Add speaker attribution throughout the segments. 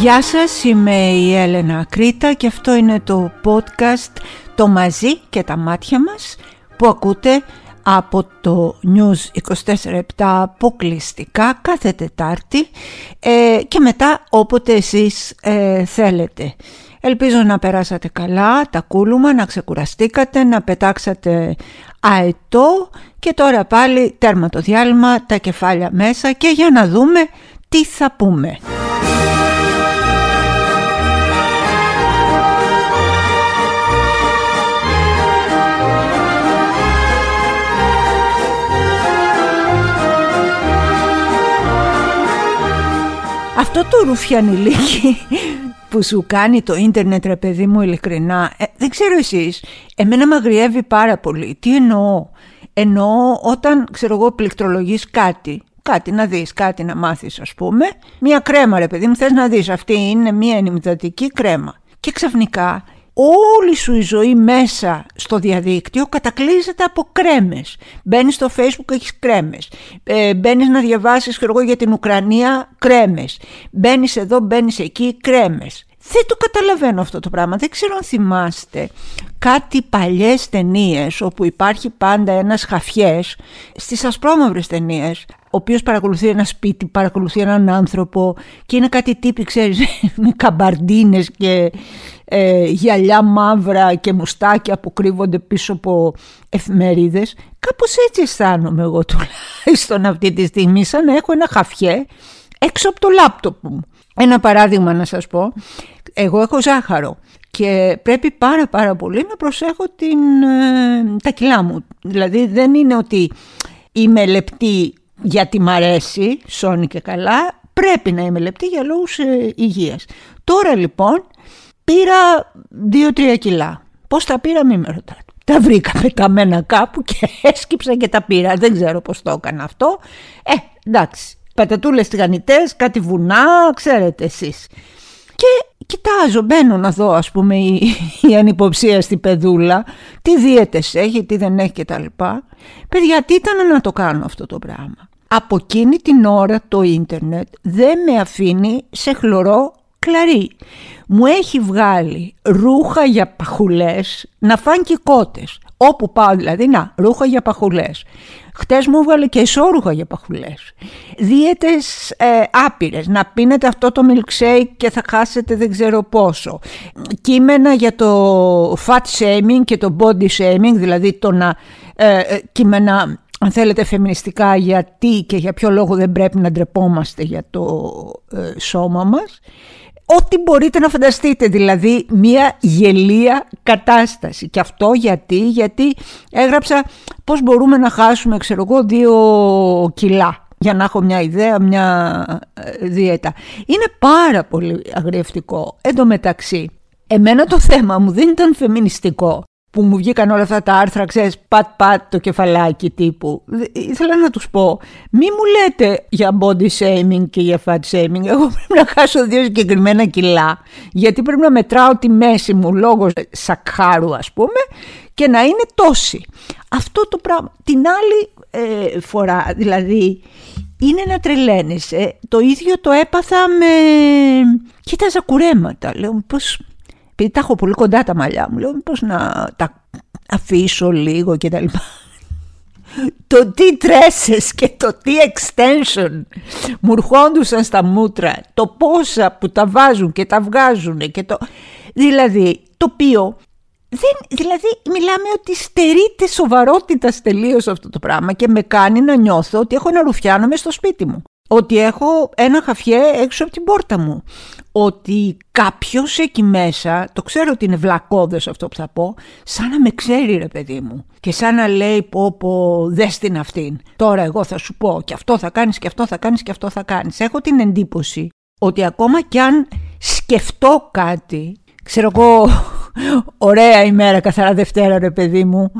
Speaker 1: Γεια σας, είμαι η Έλενα Κρήτα και αυτό είναι το podcast «Το μαζί και τα μάτια μας» που ακούτε από το News 24-7 αποκλειστικά κάθε Τετάρτη ε, και μετά όποτε εσείς ε, θέλετε. Ελπίζω να περάσατε καλά, τα κούλουμα, να ξεκουραστήκατε, να πετάξατε αετό και τώρα πάλι τέρμα το διάλειμμα, τα κεφάλια μέσα και για να δούμε τι θα πούμε. Αυτό το ρουφιανιλίκι που σου κάνει το ίντερνετ ρε παιδί μου ειλικρινά ε, δεν ξέρω εσείς εμένα με αγριεύει πάρα πολύ. Τι εννοώ; Εννοώ όταν ξέρω εγώ πληκτρολογείς κάτι κάτι να δεις, κάτι να μάθεις ας πούμε μια κρέμα ρε παιδί μου θες να δεις αυτή είναι μια ενημετατική κρέμα. Και ξαφνικά όλη σου η ζωή μέσα στο διαδίκτυο κατακλείζεται από κρέμες. Μπαίνεις στο facebook έχεις κρέμες. Ε, μπαίνεις να διαβάσεις εγώ, για την Ουκρανία κρέμες. Μπαίνεις εδώ, μπαίνεις εκεί κρέμες. Δεν το καταλαβαίνω αυτό το πράγμα. Δεν ξέρω αν θυμάστε κάτι παλιές ταινίες όπου υπάρχει πάντα ένας χαφιές στις ασπρόμαυρες ταινίες, ο οποίος παρακολουθεί ένα σπίτι, παρακολουθεί έναν άνθρωπο και είναι κάτι τύποι, ξέρεις, με καμπαρντίνες και ε, γυαλιά μαύρα και μουστάκια που κρύβονται πίσω από εφημερίδες. Κάπως έτσι αισθάνομαι εγώ τουλάχιστον αυτή τη στιγμή, σαν να έχω ένα χαφιέ έξω από το λάπτοπ μου. Ένα παράδειγμα να σας πω, εγώ έχω ζάχαρο και πρέπει πάρα πάρα πολύ να προσέχω την, ε, τα κιλά μου. Δηλαδή δεν είναι ότι είμαι λεπτή γιατί μ' αρέσει, σώνει και καλά, πρέπει να είμαι λεπτή για λόγους ε, υγείας. Τώρα λοιπόν πήρα 2-3 κιλά. Πώς τα πήρα μην με ρωτάτε. Τα βρήκα πεταμένα κάπου και έσκυψα και τα πήρα. Δεν ξέρω πώς το έκανα αυτό. Ε, εντάξει, πατατούλες τηγανιτές, κάτι βουνά, ξέρετε εσείς. Και κοιτάζω, μπαίνω να δω ας πούμε η, η ανυποψία στη παιδούλα, τι δίαιτες έχει, τι δεν έχει κτλ. Παιδιά, τι ήταν να το κάνω αυτό το πράγμα. Από εκείνη την ώρα το ίντερνετ δεν με αφήνει σε χλωρό κλαρί. Μου έχει βγάλει ρούχα για παχουλές να φάνε και κότες. Όπου πάω δηλαδή, να, ρούχα για παχουλές. Χτες μου έβγαλε και ισόρουχα για παχουλές. Δίαιτες ε, άπειρες. Να πίνετε αυτό το milkshake και θα χάσετε δεν ξέρω πόσο. Κείμενα για το fat shaming και το body shaming, δηλαδή το να ε, ε κείμενα αν θέλετε φεμινιστικά γιατί και για ποιο λόγο δεν πρέπει να ντρεπόμαστε για το ε, σώμα μας ό,τι μπορείτε να φανταστείτε, δηλαδή μια γελία κατάσταση. Και αυτό γιατί, γιατί έγραψα πώς μπορούμε να χάσουμε, ξέρω εγώ, δύο κιλά για να έχω μια ιδέα, μια ε, δίαιτα. Είναι πάρα πολύ αγριευτικό. Εν τω μεταξύ, εμένα το θέμα μου δεν ήταν φεμινιστικό που μου βγήκαν όλα αυτά τα άρθρα, ξέρεις, πατ-πατ το κεφαλάκι τύπου. Ήθελα να τους πω, μη μου λέτε για body shaming και για fat shaming. Εγώ πρέπει να χάσω δύο συγκεκριμένα κιλά, γιατί πρέπει να μετράω τη μέση μου λόγω σακχάρου ας πούμε και να είναι τόση. Αυτό το πράγμα. Την άλλη ε, φορά, δηλαδή, είναι να τρελαίνεσαι. Το ίδιο το έπαθα με... Κοίταζα κουρέματα. Λέω, πώς επειδή τα έχω πολύ κοντά τα μαλλιά μου, λέω μήπως να τα αφήσω λίγο και τα λοιπά. το τι τρέσες και το τι extension μου ερχόντουσαν στα μούτρα, το πόσα που τα βάζουν και τα βγάζουν και το... Δηλαδή, το οποίο δεν, δηλαδή μιλάμε ότι στερείται σοβαρότητας τελείως αυτό το πράγμα και με κάνει να νιώθω ότι έχω ένα ρουφιάνο μες στο σπίτι μου. Ότι έχω ένα χαφιέ έξω από την πόρτα μου ότι κάποιος εκεί μέσα, το ξέρω ότι είναι βλακώδες αυτό που θα πω, σαν να με ξέρει ρε παιδί μου και σαν να λέει πω πω δες την αυτήν. Τώρα εγώ θα σου πω και αυτό θα κάνεις και αυτό θα κάνεις και αυτό θα κάνεις. Έχω την εντύπωση ότι ακόμα κι αν σκεφτώ κάτι, ξέρω εγώ ωραία ημέρα καθαρά Δευτέρα ρε παιδί μου,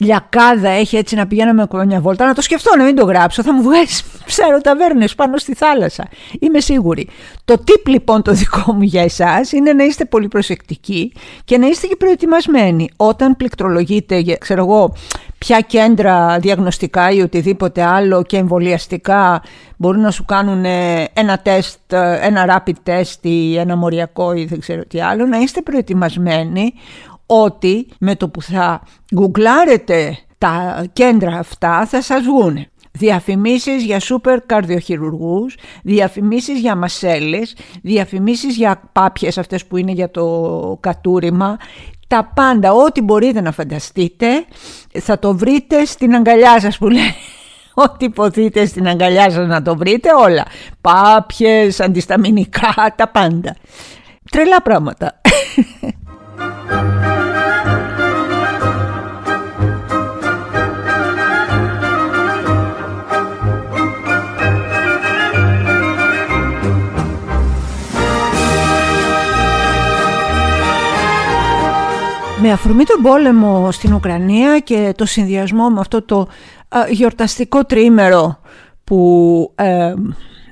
Speaker 1: λιακάδα έχει έτσι να πηγαίναμε μια βόλτα, να το σκεφτώ, να μην το γράψω. Θα μου βγάλεις, ξέρω, ταβέρνες πάνω στη θάλασσα. Είμαι σίγουρη. Το τύπ λοιπόν το δικό μου για εσάς είναι να είστε πολύ προσεκτικοί και να είστε και προετοιμασμένοι. Όταν πληκτρολογείτε, ξέρω εγώ, ποια κέντρα διαγνωστικά ή οτιδήποτε άλλο και εμβολιαστικά μπορούν να σου κάνουν ένα τεστ, ένα rapid test ή ένα μοριακό ή δεν ξέρω τι άλλο, να είστε προετοιμασμένοι ότι με το που θα γκουγκλάρετε τα κέντρα αυτά θα σας βγουν διαφημίσεις για σούπερ καρδιοχειρουργούς, διαφημίσεις για μασέλες, διαφημίσεις για πάπιες αυτές που είναι για το κατούριμα, τα πάντα, ό,τι μπορείτε να φανταστείτε, θα το βρείτε στην αγκαλιά σας που λέει. Ό,τι υποθείτε στην αγκαλιά σας να το βρείτε όλα. Πάπιες, αντισταμινικά, τα πάντα. Τρελά πράγματα. Με αφορμή τον πόλεμο στην Ουκρανία και το συνδυασμό με αυτό το γιορταστικό τρίμερο που ε,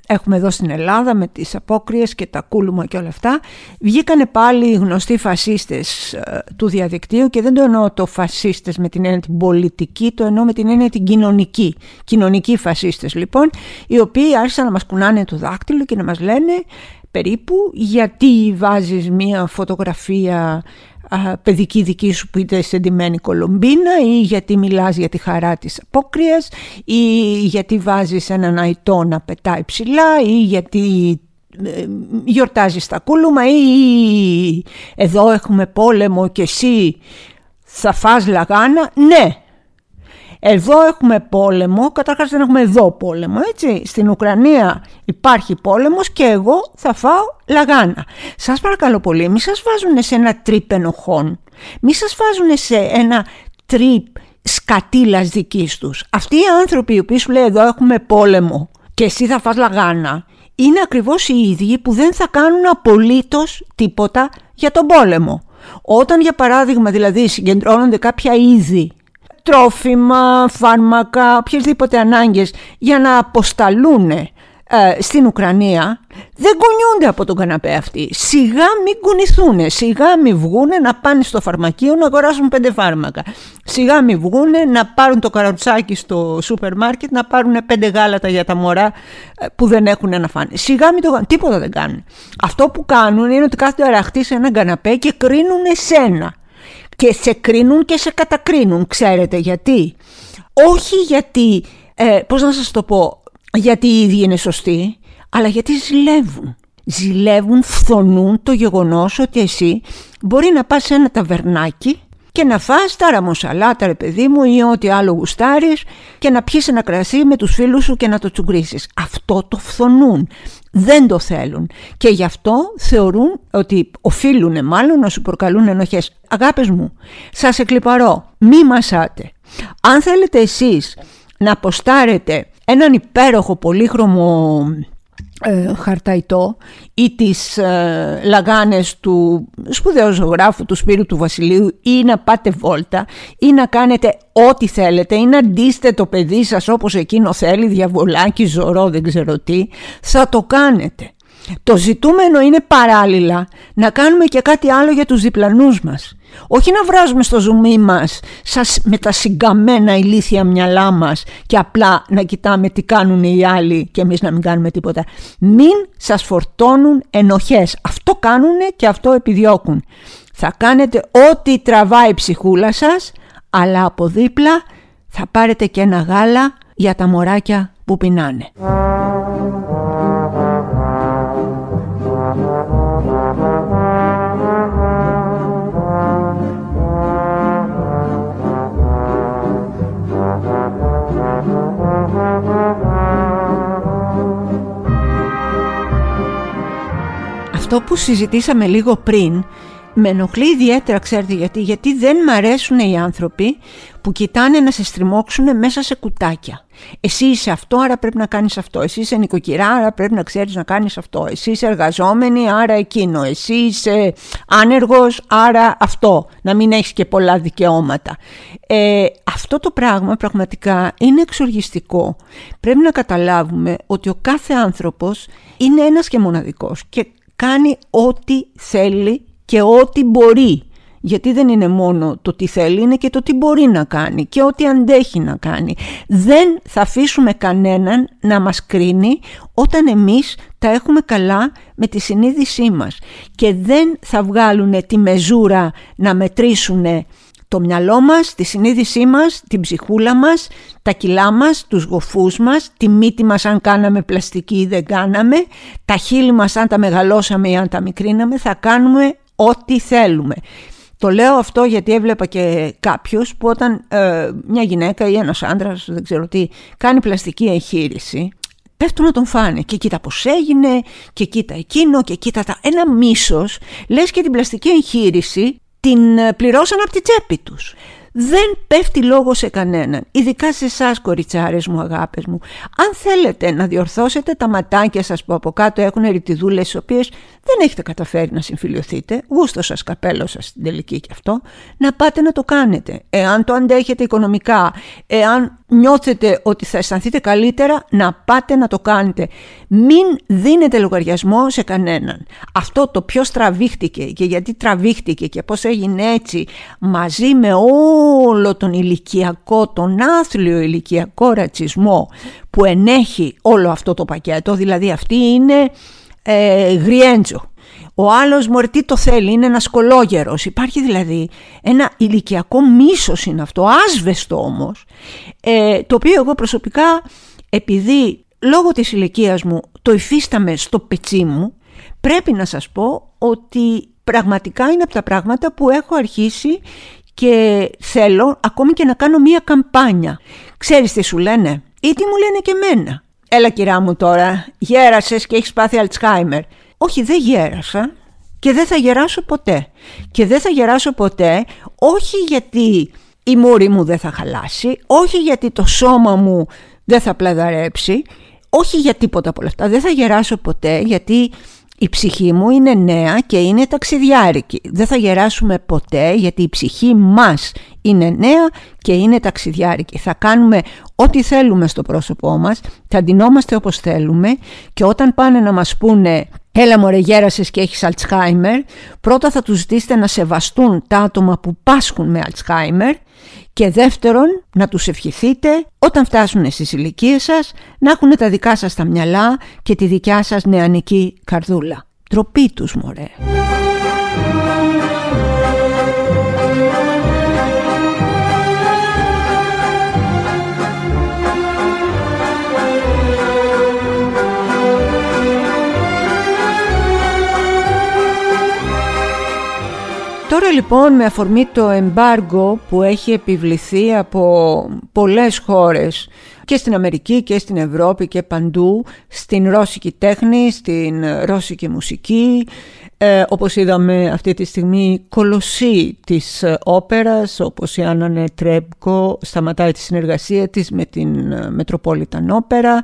Speaker 1: έχουμε εδώ στην Ελλάδα με τις απόκριες και τα κούλουμα και όλα αυτά βγήκανε πάλι οι γνωστοί φασίστες ε, του διαδικτύου και δεν το εννοώ το φασίστες με την έννοια την πολιτική το εννοώ με την έννοια την κοινωνική κοινωνικοί φασίστες λοιπόν οι οποίοι άρχισαν να μας κουνάνε το δάκτυλο και να μας λένε περίπου γιατί βάζεις μία φωτογραφία παιδική δική σου που είτε σε ντυμένη κολομπίνα ή γιατί μιλάς για τη χαρά της απόκριας ή γιατί βάζεις έναν αϊτό να πετάει ψηλά ή γιατί ε, γιορτάζεις τα κούλουμα ή εδώ έχουμε πόλεμο και εσύ θα φας λαγάνα. Ναι, εδώ έχουμε πόλεμο, καταρχάς δεν έχουμε εδώ πόλεμο, έτσι. Στην Ουκρανία υπάρχει πόλεμος και εγώ θα φάω λαγάνα. Σας παρακαλώ πολύ, μη σας βάζουν σε ένα τρίπ ενοχών, μη σας βάζουν σε ένα τρίπ σκατήλας δικής τους. Αυτοί οι άνθρωποι οι οποίοι σου λέει εδώ έχουμε πόλεμο και εσύ θα φας λαγάνα, είναι ακριβώς οι ίδιοι που δεν θα κάνουν απολύτως τίποτα για τον πόλεμο. Όταν για παράδειγμα δηλαδή συγκεντρώνονται κάποια είδη τρόφιμα, φάρμακα, οποιασδήποτε ανάγκες για να αποσταλούν ε, στην Ουκρανία δεν κουνιούνται από τον καναπέ αυτοί. Σιγά μην κουνηθούν, σιγά μην βγουν να πάνε στο φαρμακείο να αγοράσουν πέντε φάρμακα. Σιγά μην βγουν να πάρουν το καροτσάκι στο σούπερ μάρκετ να πάρουν πέντε γάλατα για τα μωρά ε, που δεν έχουν να φάνε. Σιγά μην το κάνουν, τίποτα δεν κάνουν. Αυτό που κάνουν είναι ότι κάθονται αραχτοί σε έναν καναπέ και κρίνουν εσένα και σε κρίνουν και σε κατακρίνουν. Ξέρετε γιατί. Όχι γιατί, ε, πώς να σας το πω, γιατί οι ίδιοι είναι σωστοί, αλλά γιατί ζηλεύουν. Ζηλεύουν, φθονούν το γεγονός ότι εσύ μπορεί να πας σε ένα ταβερνάκι και να φας τα ραμοσαλάτα ρε παιδί μου ή ό,τι άλλο γουστάρεις και να πιεις ένα κρασί με τους φίλους σου και να το τσουγκρίσεις. Αυτό το φθονούν δεν το θέλουν και γι' αυτό θεωρούν ότι οφείλουν μάλλον να σου προκαλούν ενοχές. Αγάπες μου, σας εκλυπαρώ, μη μασάτε. Αν θέλετε εσείς να αποστάρετε έναν υπέροχο πολύχρωμο ε, χαρταϊτό ή τις ε, λαγάνες του σπουδαίου ζωγράφου του Σπύρου του Βασιλείου ή να πάτε βόλτα ή να κάνετε ό,τι θέλετε ή να ντύστε το παιδί σας όπως εκείνο θέλει διαβολάκι, ζωρό, δεν ξέρω τι θα το κάνετε. Το ζητούμενο είναι παράλληλα να κάνουμε και κάτι άλλο για τους διπλανούς μας όχι να βράζουμε στο ζουμί μας σας, με τα συγκαμμένα ηλίθια μυαλά μας και απλά να κοιτάμε τι κάνουν οι άλλοι και εμείς να μην κάνουμε τίποτα. Μην σας φορτώνουν ενοχές. Αυτό κάνουν και αυτό επιδιώκουν. Θα κάνετε ό,τι τραβάει η ψυχούλα σας, αλλά από δίπλα θα πάρετε και ένα γάλα για τα μωράκια που πεινάνε. Αυτό που συζητήσαμε λίγο πριν με ενοχλεί ιδιαίτερα, ξέρετε γιατί, γιατί δεν μ' αρέσουν οι άνθρωποι που κοιτάνε να σε στριμώξουν μέσα σε κουτάκια. Εσύ είσαι αυτό, άρα πρέπει να κάνεις αυτό. Εσύ είσαι νοικοκυρά, άρα πρέπει να ξέρεις να κάνεις αυτό. Εσύ είσαι εργαζόμενη, άρα εκείνο. Εσύ είσαι άνεργος, άρα αυτό. Να μην έχεις και πολλά δικαιώματα. Ε, αυτό το πράγμα πραγματικά είναι εξοργιστικό. Πρέπει να καταλάβουμε ότι ο κάθε άνθρωπος είναι ένας και μοναδικός και κάνει ό,τι θέλει και ό,τι μπορεί. Γιατί δεν είναι μόνο το τι θέλει, είναι και το τι μπορεί να κάνει και ό,τι αντέχει να κάνει. Δεν θα αφήσουμε κανέναν να μας κρίνει όταν εμείς τα έχουμε καλά με τη συνείδησή μας. Και δεν θα βγάλουν τη μεζούρα να μετρήσουν το μυαλό μας, τη συνείδησή μας, την ψυχούλα μας, τα κιλά μας, τους γοφούς μας, τη μύτη μας αν κάναμε πλαστική ή δεν κάναμε, τα χείλη μας αν τα μεγαλώσαμε ή αν τα μικρίναμε, θα κάνουμε ό,τι θέλουμε. Το λέω αυτό γιατί έβλεπα και κάποιους που όταν ε, μια γυναίκα ή ένας άντρας, δεν ξέρω τι, κάνει πλαστική εγχείρηση, πέφτουν να τον φάνε και κοίτα πως έγινε και κοίτα εκείνο και κοίτα τα... Ένα μίσος, λες και την πλαστική εγχείρηση την ε, πληρώσαν από τη τσέπη τους δεν πέφτει λόγο σε κανέναν, ειδικά σε εσάς κοριτσάρες μου, αγάπες μου. Αν θέλετε να διορθώσετε τα ματάκια σας που από κάτω έχουν ερητιδούλες τις οποίες δεν έχετε καταφέρει να συμφιλειωθείτε, γούστο σας, καπέλο σας στην τελική και αυτό, να πάτε να το κάνετε. Εάν το αντέχετε οικονομικά, εάν νιώθετε ότι θα αισθανθείτε καλύτερα, να πάτε να το κάνετε. Μην δίνετε λογαριασμό σε κανέναν. Αυτό το ποιος τραβήχτηκε και γιατί τραβήχτηκε και πώς έγινε έτσι, μαζί με όλο τον ηλικιακό, τον άθλιο ηλικιακό ρατσισμό που ενέχει όλο αυτό το πακέτο, δηλαδή αυτή είναι ε, γριέντζο. Ο άλλος μωρέ τι το θέλει, είναι ένας κολόγερος. Υπάρχει δηλαδή ένα ηλικιακό μίσος είναι αυτό, άσβεστο όμως, ε, το οποίο εγώ προσωπικά επειδή λόγω της ηλικίας μου το υφίσταμαι στο πετσί μου, πρέπει να σας πω ότι πραγματικά είναι από τα πράγματα που έχω αρχίσει και θέλω ακόμη και να κάνω μία καμπάνια. Ξέρεις τι σου λένε; Ή τι μου λένε και εμένα; Έλα κυρά μου τώρα, γέρασες και έχεις πάθει Αλτσχάιμερ. Όχι δεν γέρασα και δεν θα γεράσω ποτέ. Και δεν θα γεράσω ποτέ όχι γιατί η μούρη μου δεν θα χαλάσει, όχι γιατί το σώμα μου δεν θα πλαδαρέψει, όχι για τίποτα από όλα αυτά. Δεν θα γεράσω ποτέ γιατί η ψυχή μου είναι νέα και είναι ταξιδιάρικη. Δεν θα γεράσουμε ποτέ γιατί η ψυχή μας είναι νέα και είναι ταξιδιάρικη. Θα κάνουμε ό,τι θέλουμε στο πρόσωπό μας, θα ντυνόμαστε όπως θέλουμε και όταν πάνε να μας πούνε «Έλα μωρέ γέρασες και έχεις Αλτσχάιμερ», πρώτα θα τους ζητήσετε να σεβαστούν τα άτομα που πάσχουν με Αλτσχάιμερ και δεύτερον, να τους ευχηθείτε όταν φτάσουν στις ηλικίες σας να έχουν τα δικά σας τα μυαλά και τη δικιά σας νεανική καρδούλα. Τροπή τους μωρέ. Τώρα λοιπόν με αφορμή το εμπάργο που έχει επιβληθεί από πολλές χώρες και στην Αμερική και στην Ευρώπη και παντού στην ρώσικη τέχνη, στην ρώσικη μουσική ε, όπως είδαμε αυτή τη στιγμή κολοσσή της όπερας όπως η Άννα Τρέμπκο σταματάει τη συνεργασία της με την Μετροπόλιταν Όπερα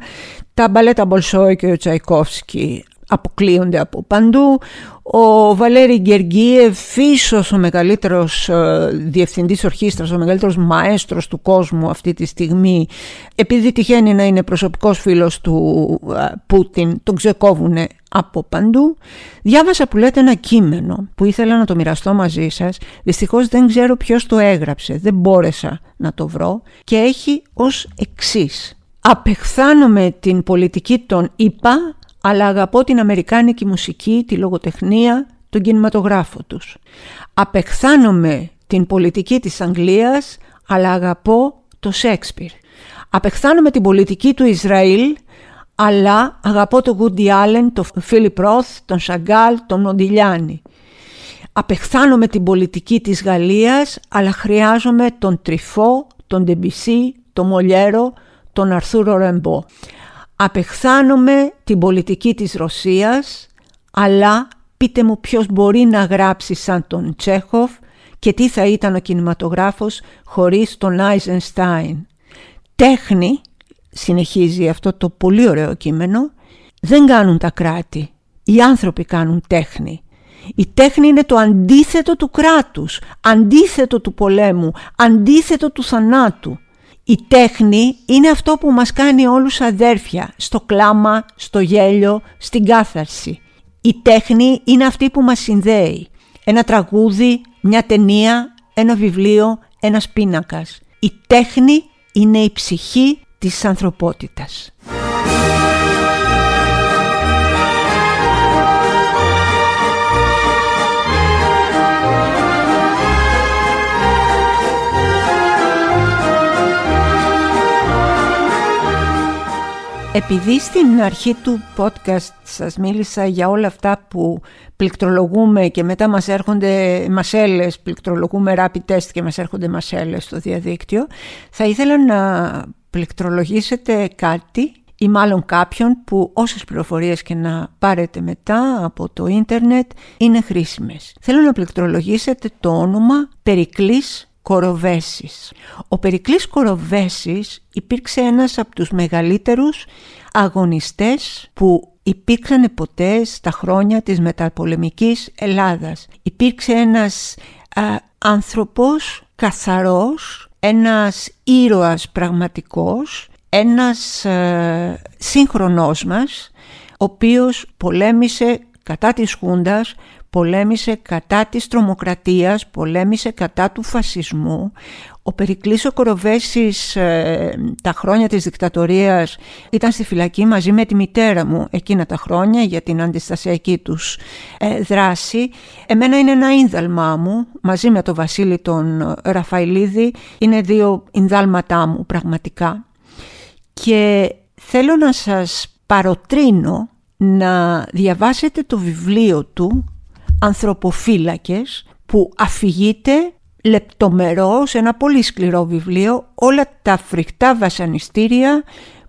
Speaker 1: τα μπαλέτα Μπολσόη και ο Τσαϊκόφσκι αποκλείονται από παντού. Ο Βαλέρη Γκεργίευ, ίσως ο μεγαλύτερος ε, διευθυντής ορχήστρας, ο μεγαλύτερος μαέστρος του κόσμου αυτή τη στιγμή, επειδή τυχαίνει να είναι προσωπικός φίλος του ε, Πούτιν, τον ξεκόβουνε από παντού. Διάβασα που λέτε ένα κείμενο που ήθελα να το μοιραστώ μαζί σας. Δυστυχώς δεν ξέρω ποιος το έγραψε, δεν μπόρεσα να το βρω και έχει ως εξής. Απεχθάνομαι την πολιτική των ΙΠΑ αλλά αγαπώ την αμερικάνικη μουσική, τη λογοτεχνία, τον κινηματογράφο τους. Απεχθάνομαι την πολιτική της Αγγλίας, αλλά αγαπώ το Σέξπιρ. Απεχθάνομαι την πολιτική του Ισραήλ, αλλά αγαπώ τον Γκούντι Άλεν, τον Φίλιπ Ρόθ, τον Σαγκάλ, τον Μοντιλιάνη. Απεχθάνομαι την πολιτική της Γαλλίας, αλλά χρειάζομαι τον Τριφό, τον Ντεμπισί, τον Μολιέρο, τον Αρθούρο Ρεμπό απεχθάνομαι την πολιτική της Ρωσίας αλλά πείτε μου ποιος μπορεί να γράψει σαν τον Τσέχοφ και τι θα ήταν ο κινηματογράφος χωρίς τον Άιζενστάιν. Τέχνη, συνεχίζει αυτό το πολύ ωραίο κείμενο, δεν κάνουν τα κράτη. Οι άνθρωποι κάνουν τέχνη. Η τέχνη είναι το αντίθετο του κράτους, αντίθετο του πολέμου, αντίθετο του θανάτου. Η τέχνη είναι αυτό που μας κάνει όλους αδέρφια, στο κλάμα, στο γέλιο, στην κάθαρση. Η τέχνη είναι αυτή που μας συνδέει. Ένα τραγούδι, μια ταινία, ένα βιβλίο, ένας πίνακας. Η τέχνη είναι η ψυχή της ανθρωπότητας. Επειδή στην αρχή του podcast σας μίλησα για όλα αυτά που πληκτρολογούμε και μετά μας έρχονται μασέλες, πληκτρολογούμε rapid test και μας έρχονται μασέλες στο διαδίκτυο, θα ήθελα να πληκτρολογήσετε κάτι ή μάλλον κάποιον που όσες πληροφορίες και να πάρετε μετά από το ίντερνετ είναι χρήσιμες. Θέλω να πληκτρολογήσετε το όνομα Περικλής Κοροβέσης. Ο Περικλής Κοροβέσης υπήρξε ένας από τους μεγαλύτερους αγωνιστές που υπήρξαν ποτέ στα χρόνια της μεταπολεμικής Ελλάδας. Υπήρξε ένας α, άνθρωπος καθαρός, ένας ήρωας πραγματικός, ένας α, σύγχρονός μας, ο οποίος πολέμησε κατά της Χούντας, πολέμησε κατά της τρομοκρατίας, πολέμησε κατά του φασισμού. Ο Περικλής ο Κοροβέσης ε, τα χρόνια της δικτατορίας ήταν στη φυλακή μαζί με τη μητέρα μου εκείνα τα χρόνια για την αντιστασιακή τους ε, δράση. Εμένα είναι ένα ίνδαλμά μου μαζί με τον Βασίλη τον Ραφαηλίδη. Είναι δύο ίνδαλματά μου πραγματικά. Και θέλω να σας παροτρύνω να διαβάσετε το βιβλίο του ανθρωποφύλακες που αφηγείται λεπτομερώς ένα πολύ σκληρό βιβλίο όλα τα φρικτά βασανιστήρια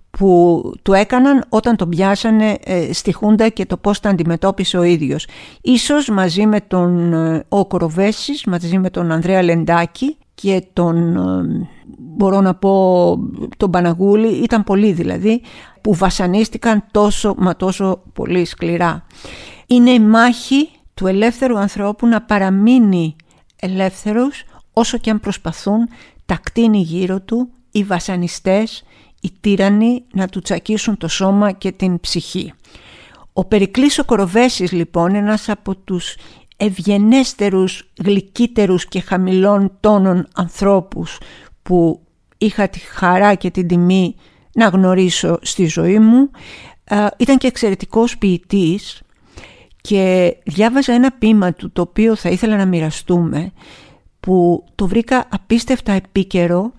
Speaker 1: που του έκαναν όταν τον πιάσανε ε, στη Χούντα και το πώς τα αντιμετώπισε ο ίδιος. Ίσως μαζί με τον ε, ο Κοροβέσης, μαζί με τον Ανδρέα Λεντάκη και τον, ε, μπορώ να πω, τον Παναγούλη, ήταν πολλοί δηλαδή, που βασανίστηκαν τόσο μα τόσο πολύ σκληρά. Είναι η μάχη του ελεύθερου ανθρώπου να παραμείνει ελεύθερος όσο και αν προσπαθούν τα κτίνη γύρω του, οι βασανιστές, οι τύρανοι να του τσακίσουν το σώμα και την ψυχή. Ο Περικλής ο Κοροβέσης λοιπόν, ένας από τους ευγενέστερους, γλυκύτερους και χαμηλών τόνων ανθρώπους που είχα τη χαρά και την τιμή να γνωρίσω στη ζωή μου, ήταν και εξαιρετικός ποιητής και διάβαζα ένα ποίημα του το οποίο θα ήθελα να μοιραστούμε που το βρήκα απίστευτα επίκαιρο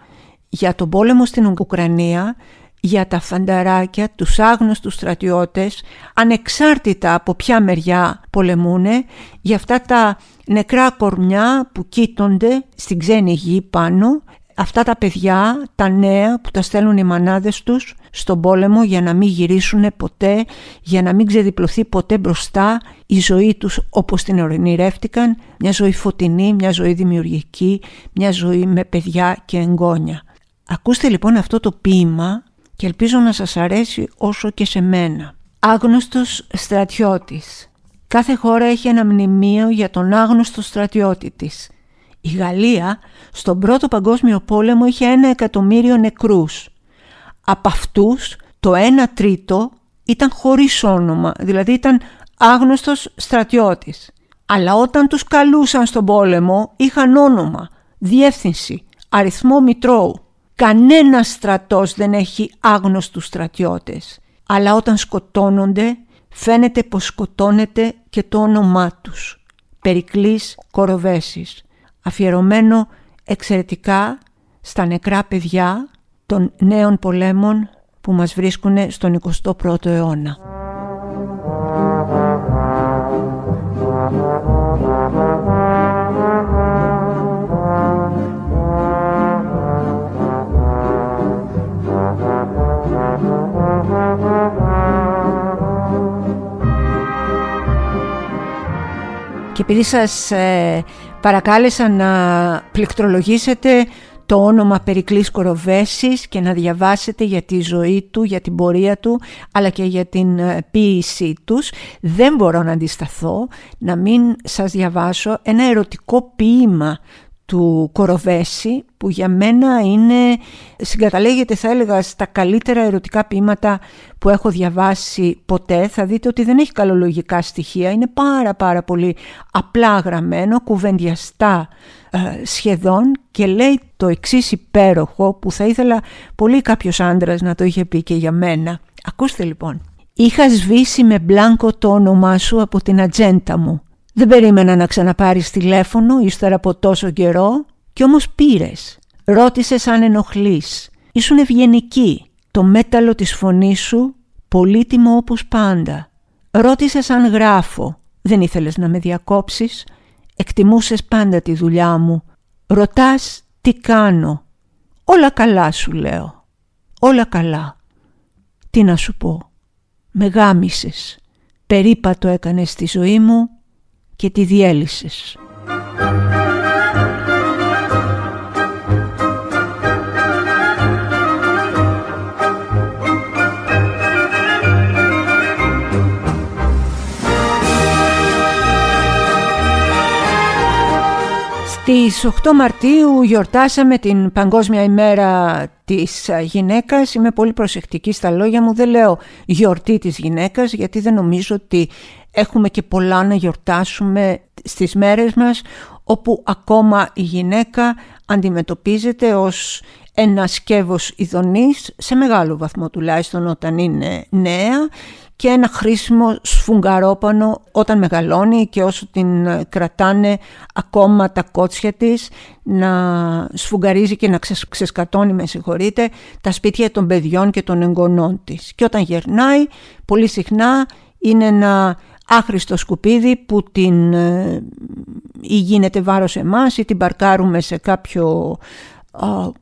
Speaker 1: για τον πόλεμο στην Ουκρανία, για τα φανταράκια, τους άγνωστους στρατιώτες, ανεξάρτητα από ποια μεριά πολεμούνε, για αυτά τα νεκρά κορμιά που κοίτονται στην ξένη γη πάνω αυτά τα παιδιά, τα νέα που τα στέλνουν οι μανάδες τους στον πόλεμο για να μην γυρίσουν ποτέ, για να μην ξεδιπλωθεί ποτέ μπροστά η ζωή τους όπως την ορεινηρεύτηκαν, μια ζωή φωτεινή, μια ζωή δημιουργική, μια ζωή με παιδιά και εγγόνια. Ακούστε λοιπόν αυτό το ποίημα και ελπίζω να σας αρέσει όσο και σε μένα. Άγνωστος στρατιώτης. Κάθε χώρα έχει ένα μνημείο για τον άγνωστο στρατιώτη της. Η Γαλλία στον πρώτο παγκόσμιο πόλεμο είχε ένα εκατομμύριο νεκρούς. Από αυτούς το ένα τρίτο ήταν χωρίς όνομα, δηλαδή ήταν άγνωστος στρατιώτης. Αλλά όταν τους καλούσαν στον πόλεμο είχαν όνομα, διεύθυνση, αριθμό μητρώου. Κανένα στρατός δεν έχει άγνωστους στρατιώτες. Αλλά όταν σκοτώνονται φαίνεται πως σκοτώνεται και το όνομά τους. Περικλής Κοροβέσης αφιερωμένο εξαιρετικά στα νεκρά παιδιά των νέων πολέμων που μας βρίσκουν στον 21ο αιώνα. και επειδή σας ε, παρακάλεσα να πληκτρολογήσετε το όνομα Περικλής Κοροβέσης και να διαβάσετε για τη ζωή του, για την πορεία του, αλλά και για την ε, ποίησή τους. Δεν μπορώ να αντισταθώ να μην σας διαβάσω ένα ερωτικό ποίημα του Κοροβέση που για μένα είναι, συγκαταλέγεται θα έλεγα στα καλύτερα ερωτικά ποίηματα που έχω διαβάσει ποτέ. Θα δείτε ότι δεν έχει καλολογικά στοιχεία. Είναι πάρα πάρα πολύ απλά γραμμένο, κουβεντιαστά ε, σχεδόν και λέει το εξής υπέροχο που θα ήθελα πολύ κάποιος άντρας να το είχε πει και για μένα. Ακούστε λοιπόν. Είχα σβήσει με μπλάνκο το όνομά σου από την ατζέντα μου δεν περίμενα να ξαναπάρεις τηλέφωνο ύστερα από τόσο καιρό κι όμως πήρες. Ρώτησες αν ενοχλείς. Ήσουν ευγενική. Το μέταλλο της φωνής σου πολύτιμο όπως πάντα. Ρώτησες αν γράφω. Δεν ήθελες να με διακόψεις. Εκτιμούσες πάντα τη δουλειά μου. Ρωτάς τι κάνω; Όλα καλά σου λέω. Όλα καλά. Τι να σου πω; Με γάμισες. Περίπατο έκανες στη ζωή μου και τη διέλυσες. Στις 8 Μαρτίου γιορτάσαμε την Παγκόσμια ημέρα της γυναίκας. Είμαι πολύ προσεκτική στα λόγια μου. Δεν λέω γιορτή της γυναίκας γιατί δεν νομίζω ότι έχουμε και πολλά να γιορτάσουμε στις μέρες μας όπου ακόμα η γυναίκα αντιμετωπίζεται ως ένα σκεύος ειδονής σε μεγάλο βαθμό τουλάχιστον όταν είναι νέα και ένα χρήσιμο σφουγγαρόπανο όταν μεγαλώνει και όσο την κρατάνε ακόμα τα κότσια της να σφουγγαρίζει και να ξεσκατώνει με συγχωρείτε τα σπίτια των παιδιών και των εγγονών της. Και όταν γερνάει πολύ συχνά είναι ένα άχρηστο σκουπίδι που την ε, ή γίνεται βάρος εμάς ή την παρκάρουμε σε κάποιο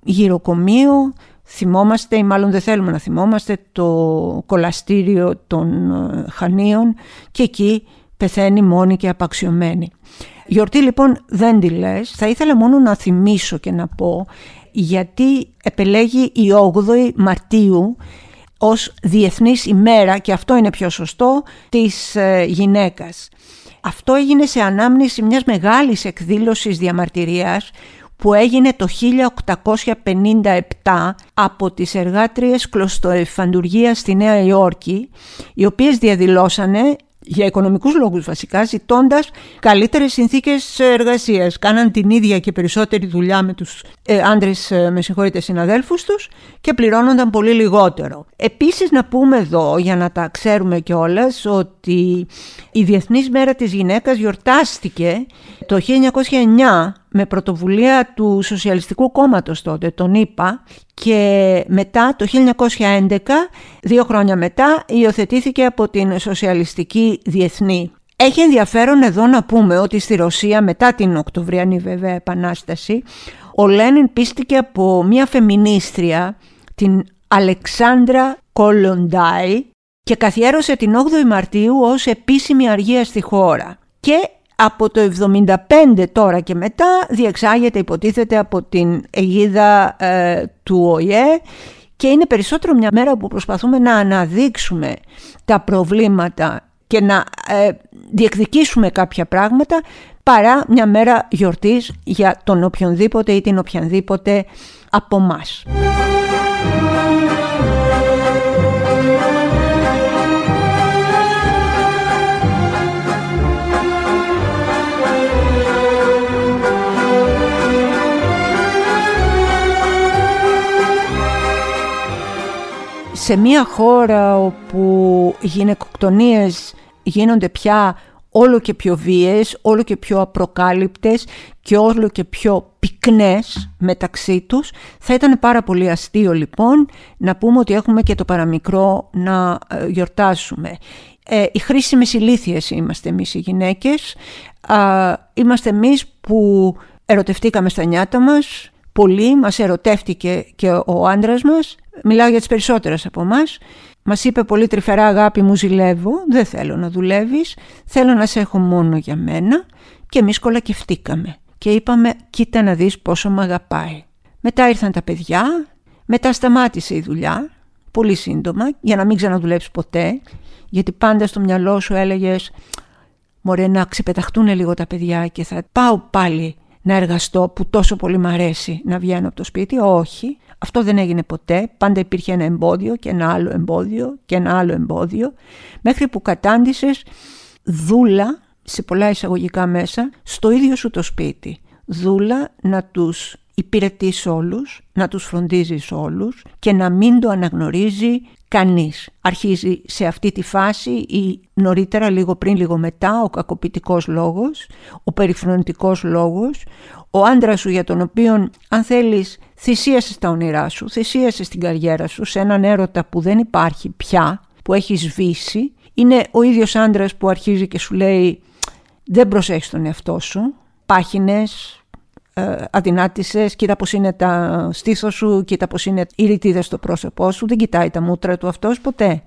Speaker 1: γυροκομείο θυμόμαστε ή μάλλον δεν θέλουμε να θυμόμαστε το κολαστήριο των ε, Χανίων και εκεί πεθαίνει μόνη και απαξιωμένη. Γιορτή λοιπόν δεν τη λες, θα ήθελα μόνο να θυμίσω και να πω γιατί επελέγει η 8η Μαρτίου ως Διεθνής ημέρα και αυτό είναι πιο σωστό της ε, γυναίκας. Αυτό έγινε σε ανάμνηση μιας μεγάλης εκδήλωσης διαμαρτυρίας που έγινε το 1857 από τις εργάτριες κλωστοεφαντουργίας στη Νέα Υόρκη οι οποίες διαδηλώσανε για οικονομικούς λόγους βασικά, ζητώντας καλύτερες συνθήκες εργασίας. Κάναν την ίδια και περισσότερη δουλειά με τους ε, άντρες, ε, με συγχωρείτε, συναδέλφους τους και πληρώνονταν πολύ λιγότερο. Επίσης να πούμε εδώ, για να τα ξέρουμε κιόλας ότι η Διεθνής Μέρα της Γυναίκας γιορτάστηκε το 1909 με πρωτοβουλία του Σοσιαλιστικού Κόμματος τότε, τον είπα, και μετά το 1911, δύο χρόνια μετά, υιοθετήθηκε από την Σοσιαλιστική Διεθνή. Έχει ενδιαφέρον εδώ να πούμε ότι στη Ρωσία μετά την Οκτωβριανή βέβαια Επανάσταση ο Λένιν πίστηκε από μια φεμινίστρια, την Αλεξάνδρα Κολοντάι και καθιέρωσε την 8η Μαρτίου ως επίσημη αργία στη χώρα. Και από το 75 τώρα και μετά διεξάγεται υποτίθεται από την αιγίδα ε, του ΟΗΕ και είναι περισσότερο μια μέρα που προσπαθούμε να αναδείξουμε τα προβλήματα και να ε, διεκδικήσουμε κάποια πράγματα παρά μια μέρα γιορτής για τον οποιονδήποτε ή την οποιανδήποτε από μας. Σε μια χώρα όπου οι γυναικοκτονίες γίνονται πια όλο και πιο βίαιες, όλο και πιο απροκάλυπτες και όλο και πιο πυκνές μεταξύ τους. Θα ήταν πάρα πολύ αστείο λοιπόν να πούμε ότι έχουμε και το παραμικρό να ε, γιορτάσουμε. Ε, οι χρήσιμες ηλίθιες είμαστε εμείς οι γυναίκες. είμαστε εμείς που ερωτευτήκαμε στα νιάτα μας, πολύ, μας ερωτεύτηκε και ο άντρας μας μιλάω για τις περισσότερες από εμάς. Μας είπε πολύ τρυφερά αγάπη μου ζηλεύω, δεν θέλω να δουλεύεις, θέλω να σε έχω μόνο για μένα και εμείς κολακευτήκαμε και είπαμε κοίτα να δεις πόσο με αγαπάει. Μετά ήρθαν τα παιδιά, μετά σταμάτησε η δουλειά, πολύ σύντομα, για να μην ξαναδουλέψεις ποτέ, γιατί πάντα στο μυαλό σου έλεγες «Μωρέ να ξεπεταχτούν λίγο τα παιδιά και θα πάω πάλι να εργαστώ που τόσο πολύ μ' αρέσει να βγαίνω από το σπίτι». Όχι, αυτό δεν έγινε ποτέ, πάντα υπήρχε ένα εμπόδιο και ένα άλλο εμπόδιο και ένα άλλο εμπόδιο, μέχρι που κατάντησες δούλα σε πολλά εισαγωγικά μέσα στο ίδιο σου το σπίτι. Δούλα να τους υπηρετείς όλους, να τους φροντίζεις όλους και να μην το αναγνωρίζει κανείς. Αρχίζει σε αυτή τη φάση ή νωρίτερα λίγο πριν λίγο μετά ο κακοποιητικός λόγος, ο περιφρονητικός λόγος, ο άντρας σου για τον οποίο αν θέλεις θυσίασε στα όνειρά σου, θυσίασε στην καριέρα σου σε έναν έρωτα που δεν υπάρχει πια, που έχει σβήσει, είναι ο ίδιος άντρας που αρχίζει και σου λέει δεν προσέχεις τον εαυτό σου, πάχινες, ε, αδυνάτησες, κοίτα πως είναι τα στήθος σου, κοίτα πως είναι οι ρητίδες στο πρόσωπό σου, δεν κοιτάει τα μούτρα του αυτός ποτέ.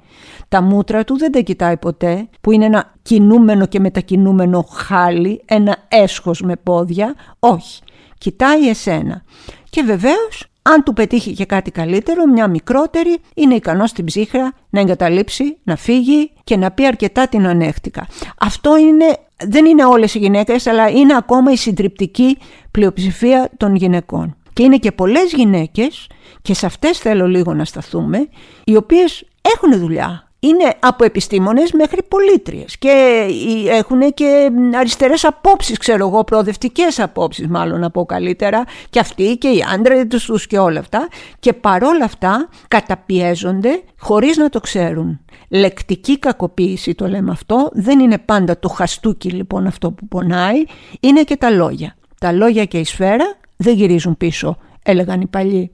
Speaker 1: Τα μούτρα του δεν τα κοιτάει ποτέ, που είναι ένα κινούμενο και μετακινούμενο χάλι, ένα έσχος με πόδια, όχι. Κοιτάει εσένα. Και βεβαίως αν του πετύχει και κάτι καλύτερο, μια μικρότερη, είναι ικανός στην ψύχρα να εγκαταλείψει, να φύγει και να πει αρκετά την ανέχτηκα. Αυτό είναι, δεν είναι όλες οι γυναίκες, αλλά είναι ακόμα η συντριπτική πλειοψηφία των γυναικών. Και είναι και πολλές γυναίκες, και σε αυτές θέλω λίγο να σταθούμε, οι οποίες έχουν δουλειά, είναι από επιστήμονες μέχρι πολίτριες και έχουν και αριστερές απόψεις, ξέρω εγώ, προοδευτικές απόψεις μάλλον να πω καλύτερα και αυτοί και οι άντρες τους και όλα αυτά και παρόλα αυτά καταπιέζονται χωρίς να το ξέρουν. Λεκτική κακοποίηση το λέμε αυτό, δεν είναι πάντα το χαστούκι λοιπόν αυτό που πονάει, είναι και τα λόγια. Τα λόγια και η σφαίρα δεν γυρίζουν πίσω, έλεγαν οι παλιοί.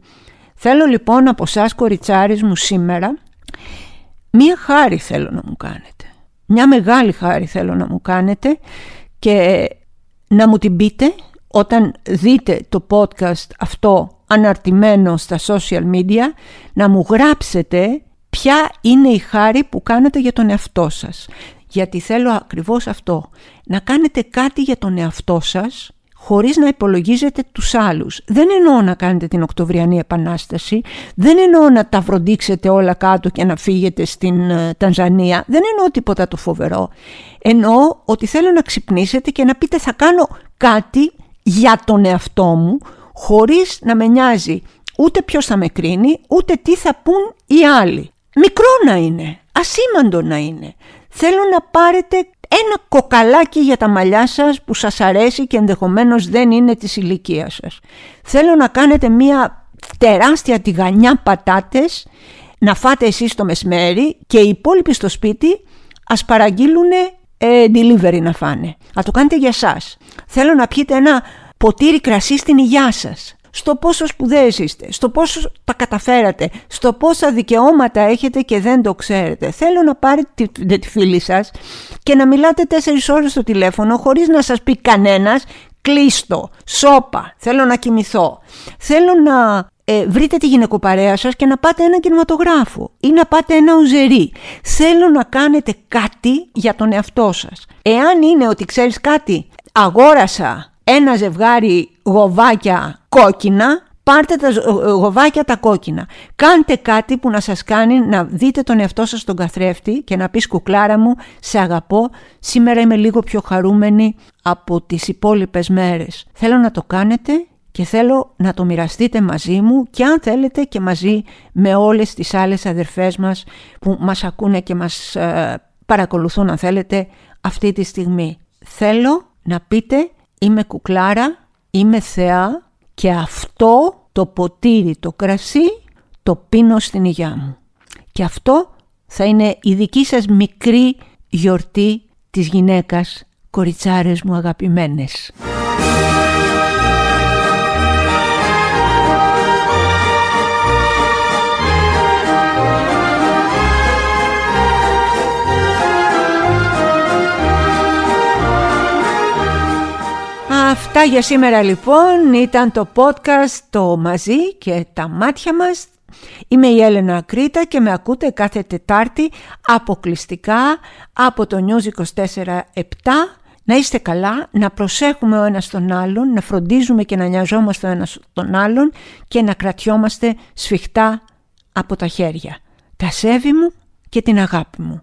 Speaker 1: Θέλω λοιπόν από εσά κοριτσάρις μου σήμερα Μία χάρη θέλω να μου κάνετε. Μια μεγάλη χάρη θέλω να μου κάνετε και να μου την πείτε όταν δείτε το podcast αυτό αναρτημένο στα social media να μου γράψετε ποια είναι η χάρη που κάνετε για τον εαυτό σας. Γιατί θέλω ακριβώς αυτό, να κάνετε κάτι για τον εαυτό σας χωρίς να υπολογίζετε τους άλλους. Δεν εννοώ να κάνετε την Οκτωβριανή Επανάσταση, δεν εννοώ να τα βροντίξετε όλα κάτω και να φύγετε στην ε, Τανζανία, δεν εννοώ τίποτα το φοβερό. Εννοώ ότι θέλω να ξυπνήσετε και να πείτε θα κάνω κάτι για τον εαυτό μου, χωρίς να με νοιάζει ούτε ποιος θα με κρίνει, ούτε τι θα πούν οι άλλοι. Μικρό να είναι, ασήμαντο να είναι. Θέλω να πάρετε ένα κοκαλάκι για τα μαλλιά σας που σας αρέσει και ενδεχομένως δεν είναι της ηλικίας σας. Θέλω να κάνετε μία τεράστια τηγανιά πατάτες να φάτε εσείς το μεσμέρι και οι υπόλοιποι στο σπίτι ας παραγγείλουν ε, delivery να φάνε. Να το κάνετε για σας. Θέλω να πιείτε ένα ποτήρι κρασί στην υγειά σας στο πόσο σπουδαίες είστε, στο πόσο τα καταφέρατε, στο πόσα δικαιώματα έχετε και δεν το ξέρετε. Θέλω να πάρετε τη, τη φίλη σας και να μιλάτε τέσσερις ώρες στο τηλέφωνο χωρίς να σας πει κανένας κλείστο, σώπα, θέλω να κοιμηθώ. Θέλω να ε, βρείτε τη γυναικοπαρέα σας και να πάτε ένα κινηματογράφο ή να πάτε ένα ουζερί. Θέλω να κάνετε κάτι για τον εαυτό σας. Εάν είναι ότι ξέρεις κάτι, αγόρασα ένα ζευγάρι γοβάκια κόκκινα, πάρτε τα γοβάκια τα κόκκινα. Κάντε κάτι που να σας κάνει να δείτε τον εαυτό σας στον καθρέφτη και να πεις κουκλάρα μου, σε αγαπώ, σήμερα είμαι λίγο πιο χαρούμενη από τις υπόλοιπες μέρες. Θέλω να το κάνετε και θέλω να το μοιραστείτε μαζί μου και αν θέλετε και μαζί με όλες τις άλλες αδερφές μας που μας ακούνε και μας ε, παρακολουθούν αν θέλετε αυτή τη στιγμή. Θέλω να πείτε είμαι κουκλάρα, είμαι θεά και αυτό το ποτήρι, το κρασί, το πίνω στην υγειά μου. Και αυτό θα είναι η δική σας μικρή γιορτή της γυναίκας, κοριτσάρες μου αγαπημένες. Αυτά για σήμερα λοιπόν ήταν το podcast το μαζί και τα μάτια μας Είμαι η Έλενα Ακρίτα και με ακούτε κάθε Τετάρτη αποκλειστικά από το News 24-7 να είστε καλά, να προσέχουμε ο ένας τον άλλον, να φροντίζουμε και να νοιαζόμαστε ο ένας τον άλλον και να κρατιόμαστε σφιχτά από τα χέρια. Τα σέβη μου και την αγάπη μου.